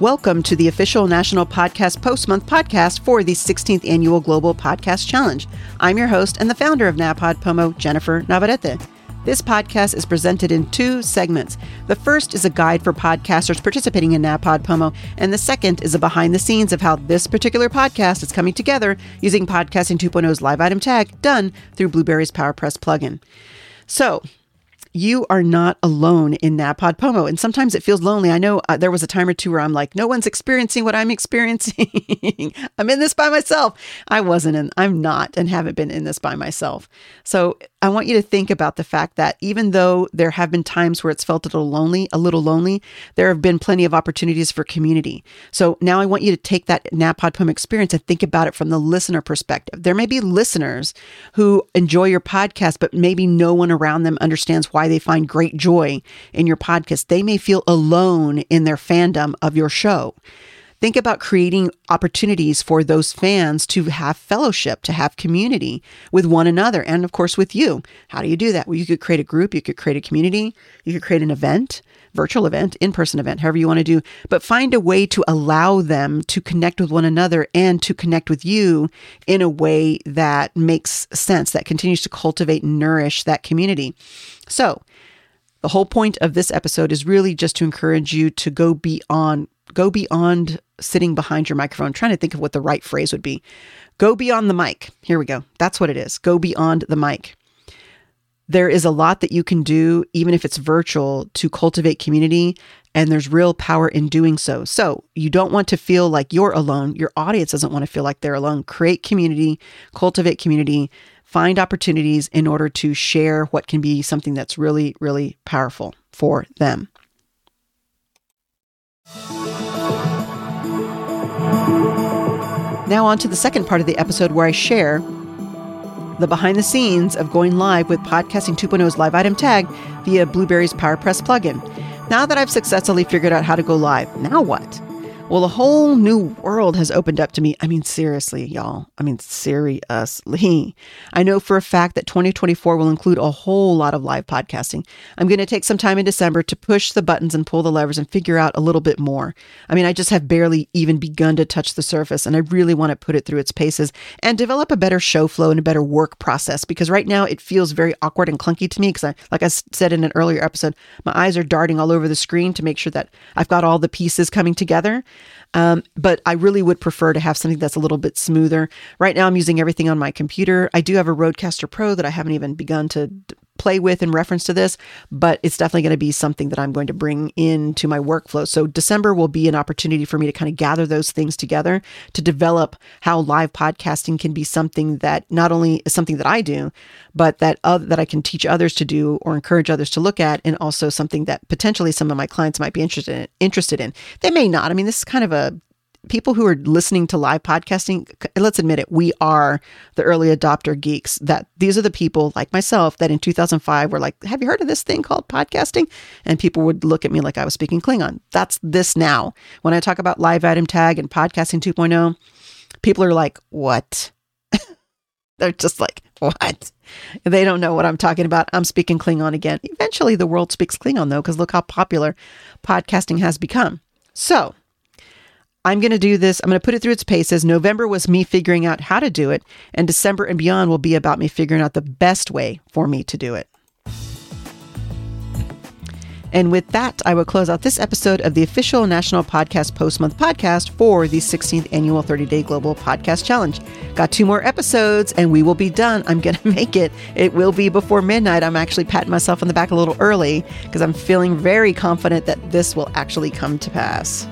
Welcome to the official National Podcast Post Month podcast for the 16th Annual Global Podcast Challenge. I'm your host and the founder of NaPodPoMo, Jennifer Navarrete. This podcast is presented in two segments. The first is a guide for podcasters participating in NaPodPoMo, and the second is a behind the scenes of how this particular podcast is coming together using Podcasting 2.0's live item tag done through Blubrry's PowerPress plugin. So, you are not alone in NaPodPoMo. And sometimes it feels lonely. I know uh, there was a time or two where I'm like, no one's experiencing what I'm experiencing. I'm in this by myself. I wasn't, and I'm not, and haven't been in this by myself. So I want you to think about the fact that even though there have been times where it's felt a little lonely, a little lonely, there have been plenty of opportunities for community. So now I want you to take that NaPodPoMo experience and think about it from the listener perspective. There may be listeners who enjoy your podcast, but maybe no one around them understands why they find great joy in your podcast. They may feel alone in their fandom of your show. Think about creating opportunities for those fans to have fellowship, to have community with one another, and of course with you. How do you do that? Well, you could create a group, you could create a community, you could create an event, virtual event, in person event, however you want to do, but find a way to allow them to connect with one another and to connect with you in a way that makes sense, that continues to cultivate and nourish that community. So, the whole point of this episode is really just to encourage you to go beyond go beyond sitting behind your microphone. Trying to think of what the right phrase would be. Go beyond the mic. Here we go. That's what it is. Go beyond the mic. There is a lot that you can do, even if it's virtual, to cultivate community, and there's real power in doing so. So, you don't want to feel like you're alone. Your audience doesn't want to feel like they're alone. Create community, cultivate community, find opportunities in order to share what can be something that's really, really powerful for them. Now, on to the second part of the episode where I share the behind the scenes of going live with Podcasting 2.0's live item tag via Blubrry's PowerPress plugin. Now that I've successfully figured out how to go live, now what? Well, a whole new world has opened up to me. I mean, seriously, y'all. I mean, seriously. I know for a fact that 2024 will include a whole lot of live podcasting. I'm going to take some time in December to push the buttons and pull the levers and figure out a little bit more. I mean, I just have barely even begun to touch the surface, and I really want to put it through its paces and develop a better show flow and a better work process because right now it feels very awkward and clunky to me because I, like I said in an earlier episode, my eyes are darting all over the screen to make sure that I've got all the pieces coming together. Um, but I really would prefer to have something that's a little bit smoother. Right now, I'm using everything on my computer. I do have a Rodecaster Pro that I haven't even begun to play with in reference to this, but it's definitely going to be something that I'm going to bring into my workflow. So December will be an opportunity for me to kind of gather those things together to develop how live podcasting can be something that not only is something that I do, but that uh, that I can teach others to do or encourage others to look at, and also something that potentially some of my clients might be interested in, interested in. They may not. I mean, this is kind of a people who are listening to live podcasting, let's admit it, we are the early adopter geeks. That these are the people like myself that in 2005 were like, Have you heard of this thing called podcasting? And people would look at me like I was speaking Klingon. That's this now. When I talk about live item tag and podcasting 2.0, people are like, What? They're just like, What? They don't know what I'm talking about. I'm speaking Klingon again. Eventually, the world speaks Klingon, though, because look how popular podcasting has become. So, I'm going to do this. I'm going to put it through its paces. November was me figuring out how to do it, and December and beyond will be about me figuring out the best way for me to do it. And with that, I will close out this episode of the official National Podcast Post Month podcast for the 16th annual 30 Day Global Podcast Challenge. Got two more episodes and we will be done. I'm going to make it. It will be before midnight. I'm actually patting myself on the back a little early because I'm feeling very confident that this will actually come to pass.